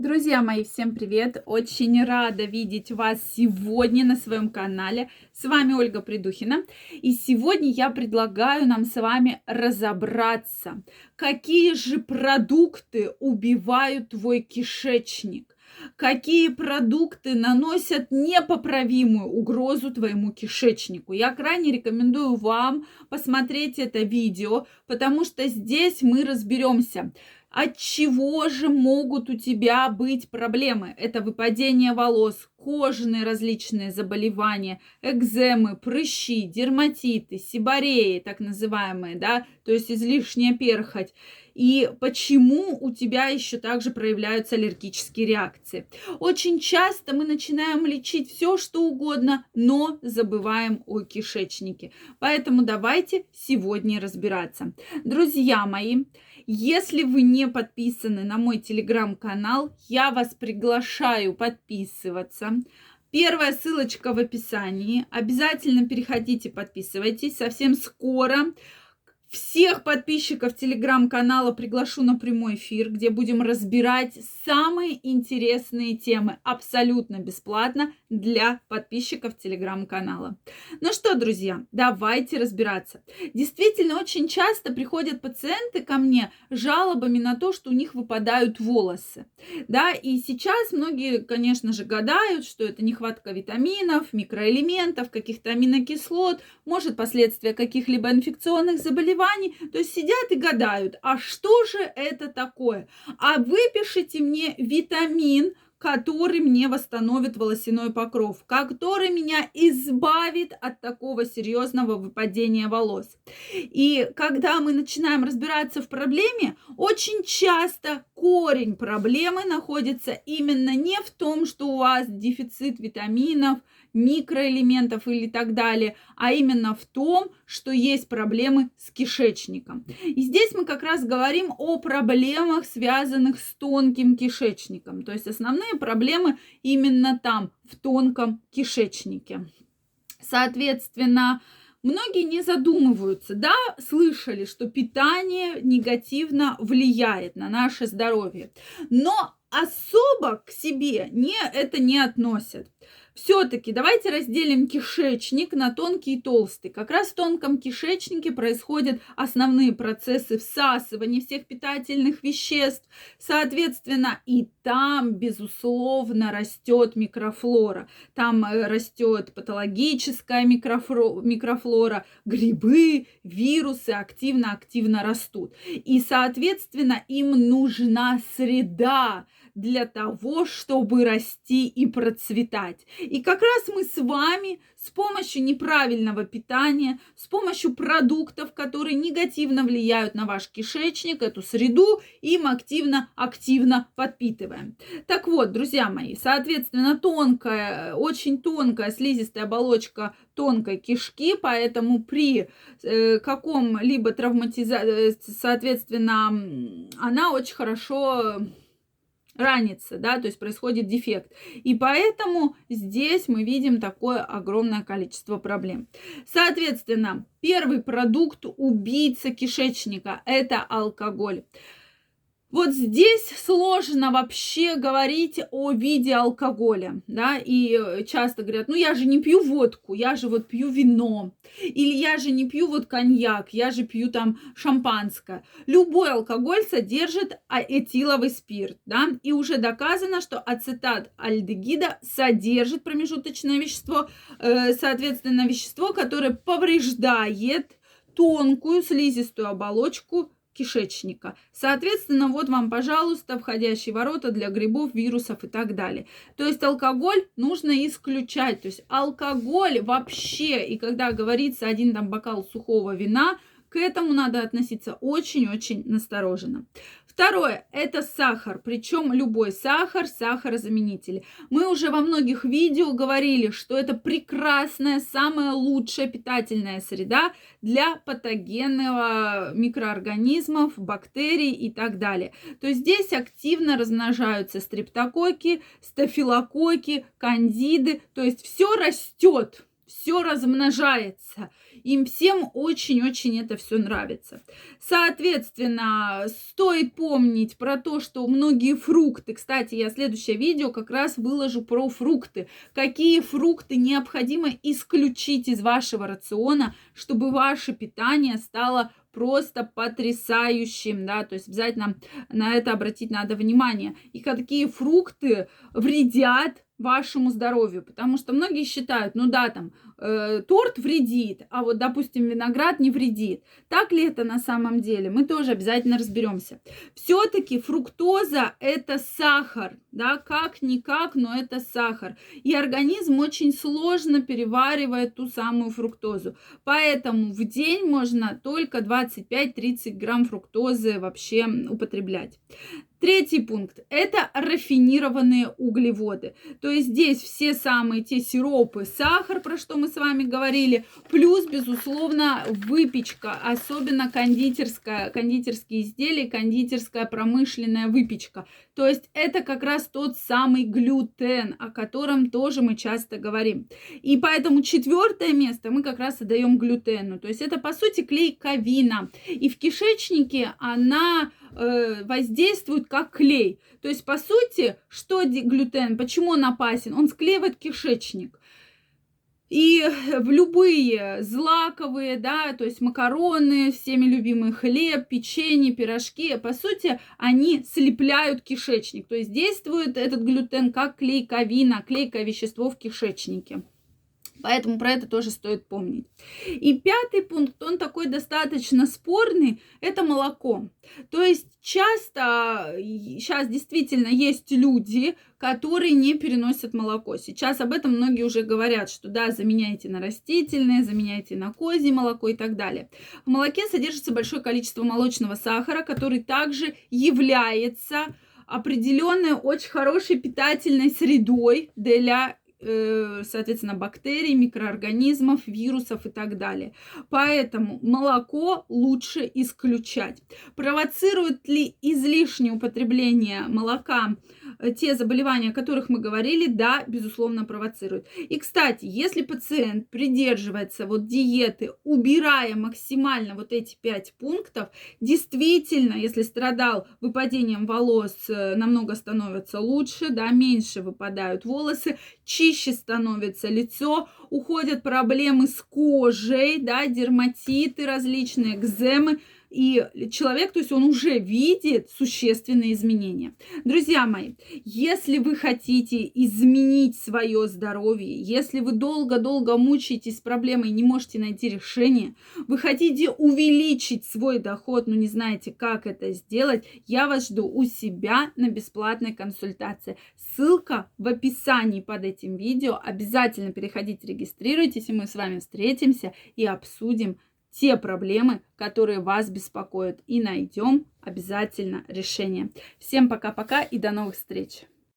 Друзья мои, всем привет! Очень рада видеть вас сегодня на своем канале. С вами Ольга Придухина. И сегодня я предлагаю нам с вами разобраться, какие же продукты убивают твой кишечник. Какие продукты наносят непоправимую угрозу твоему кишечнику. Я крайне рекомендую вам посмотреть это видео, потому что здесь мы разберемся, от чего же могут у тебя быть проблемы? Это выпадение волос, кожные различные заболевания, экземы, прыщи, дерматиты, сибареи, так называемые, да, то есть излишняя перхоть. И почему у тебя еще также проявляются аллергические реакции. Очень часто мы начинаем лечить все, что угодно, но забываем о кишечнике. Поэтому давайте сегодня разбираться. Друзья мои, если вы не подписаны на мой телеграм-канал, я вас приглашаю подписываться. Первая ссылочка в описании. Обязательно переходите, подписывайтесь. Совсем скоро всех подписчиков телеграм-канала приглашу на прямой эфир, где будем разбирать самые интересные темы абсолютно бесплатно для подписчиков телеграм-канала. Ну что, друзья, давайте разбираться. Действительно, очень часто приходят пациенты ко мне жалобами на то, что у них выпадают волосы. Да, и сейчас многие, конечно же, гадают, что это нехватка витаминов, микроэлементов, каких-то аминокислот, может последствия каких-либо инфекционных заболеваний, заболеваний, то есть сидят и гадают, а что же это такое? А выпишите мне витамин, который мне восстановит волосяной покров, который меня избавит от такого серьезного выпадения волос. И когда мы начинаем разбираться в проблеме, очень часто корень проблемы находится именно не в том, что у вас дефицит витаминов, микроэлементов или так далее, а именно в том, что есть проблемы с кишечником. И здесь мы как раз говорим о проблемах, связанных с тонким кишечником. То есть основные проблемы именно там, в тонком кишечнике. Соответственно, Многие не задумываются, да, слышали, что питание негативно влияет на наше здоровье, но особо к себе не, это не относят. Все-таки давайте разделим кишечник на тонкий и толстый. Как раз в тонком кишечнике происходят основные процессы всасывания всех питательных веществ. Соответственно, и там, безусловно, растет микрофлора. Там э, растет патологическая микрофлора, грибы, вирусы активно-активно растут. И, соответственно, им нужна среда, для того, чтобы расти и процветать. И как раз мы с вами с помощью неправильного питания, с помощью продуктов, которые негативно влияют на ваш кишечник, эту среду, им активно-активно подпитываем. Так вот, друзья мои, соответственно, тонкая, очень тонкая слизистая оболочка тонкой кишки, поэтому при э, каком-либо травматизации, э, соответственно, она очень хорошо ранится, да, то есть происходит дефект. И поэтому здесь мы видим такое огромное количество проблем. Соответственно, первый продукт убийца кишечника – это алкоголь. Вот здесь сложно вообще говорить о виде алкоголя, да, и э, часто говорят, ну я же не пью водку, я же вот пью вино, или я же не пью вот коньяк, я же пью там шампанское. Любой алкоголь содержит этиловый спирт, да, и уже доказано, что ацетат альдегида содержит промежуточное вещество, э, соответственно, вещество, которое повреждает тонкую слизистую оболочку кишечника. Соответственно, вот вам, пожалуйста, входящие ворота для грибов, вирусов и так далее. То есть алкоголь нужно исключать. То есть алкоголь вообще, и когда говорится один там бокал сухого вина, к этому надо относиться очень-очень настороженно. Второе – это сахар, причем любой сахар, сахарозаменители. Мы уже во многих видео говорили, что это прекрасная, самая лучшая питательная среда для патогенного микроорганизмов, бактерий и так далее. То есть здесь активно размножаются стрептококи, стафилококи, кандиды, то есть все растет, все размножается. Им всем очень-очень это все нравится. Соответственно, стоит помнить про то, что многие фрукты, кстати, я следующее видео как раз выложу про фрукты, какие фрукты необходимо исключить из вашего рациона, чтобы ваше питание стало просто потрясающим, да, то есть обязательно на это обратить надо внимание. И какие фрукты вредят вашему здоровью, потому что многие считают, ну да, там э, торт вредит, а вот, допустим, виноград не вредит. Так ли это на самом деле? Мы тоже обязательно разберемся. Все-таки фруктоза это сахар, да, как-никак, но это сахар. И организм очень сложно переваривает ту самую фруктозу. Поэтому в день можно только 25-30 грамм фруктозы вообще употреблять. Третий пункт – это рафинированные углеводы. То есть здесь все самые те сиропы, сахар, про что мы с вами говорили, плюс, безусловно, выпечка, особенно кондитерская, кондитерские изделия, кондитерская промышленная выпечка. То есть это как раз тот самый глютен, о котором тоже мы часто говорим. И поэтому четвертое место мы как раз отдаем глютену. То есть это, по сути, клейковина. И в кишечнике она воздействует как клей. То есть, по сути, что глютен, почему он опасен? Он склеивает кишечник. И в любые злаковые, да, то есть макароны, всеми любимый хлеб, печенье, пирожки, по сути, они слепляют кишечник. То есть действует этот глютен как клейковина, клейкое вещество в кишечнике. Поэтому про это тоже стоит помнить. И пятый пункт, он такой достаточно спорный, это молоко. То есть часто, сейчас действительно есть люди, которые не переносят молоко. Сейчас об этом многие уже говорят, что да, заменяйте на растительное, заменяйте на козье молоко и так далее. В молоке содержится большое количество молочного сахара, который также является определенной очень хорошей питательной средой для соответственно, бактерий, микроорганизмов, вирусов и так далее. Поэтому молоко лучше исключать. Провоцирует ли излишнее употребление молока Э, те заболевания, о которых мы говорили, да, безусловно, провоцируют. И, кстати, если пациент придерживается вот диеты, убирая максимально вот эти пять пунктов, действительно, если страдал выпадением волос, э, намного становится лучше, да, меньше выпадают волосы, чище становится лицо, уходят проблемы с кожей, да, дерматиты различные, экземы, и человек, то есть он уже видит существенные изменения. Друзья мои, если вы хотите изменить свое здоровье, если вы долго-долго мучаетесь проблемой и не можете найти решение, вы хотите увеличить свой доход, но не знаете, как это сделать, я вас жду у себя на бесплатной консультации. Ссылка в описании под этим видео. Обязательно переходите, регистрируйтесь, и мы с вами встретимся и обсудим те проблемы, которые вас беспокоят, и найдем обязательно решение. Всем пока-пока и до новых встреч!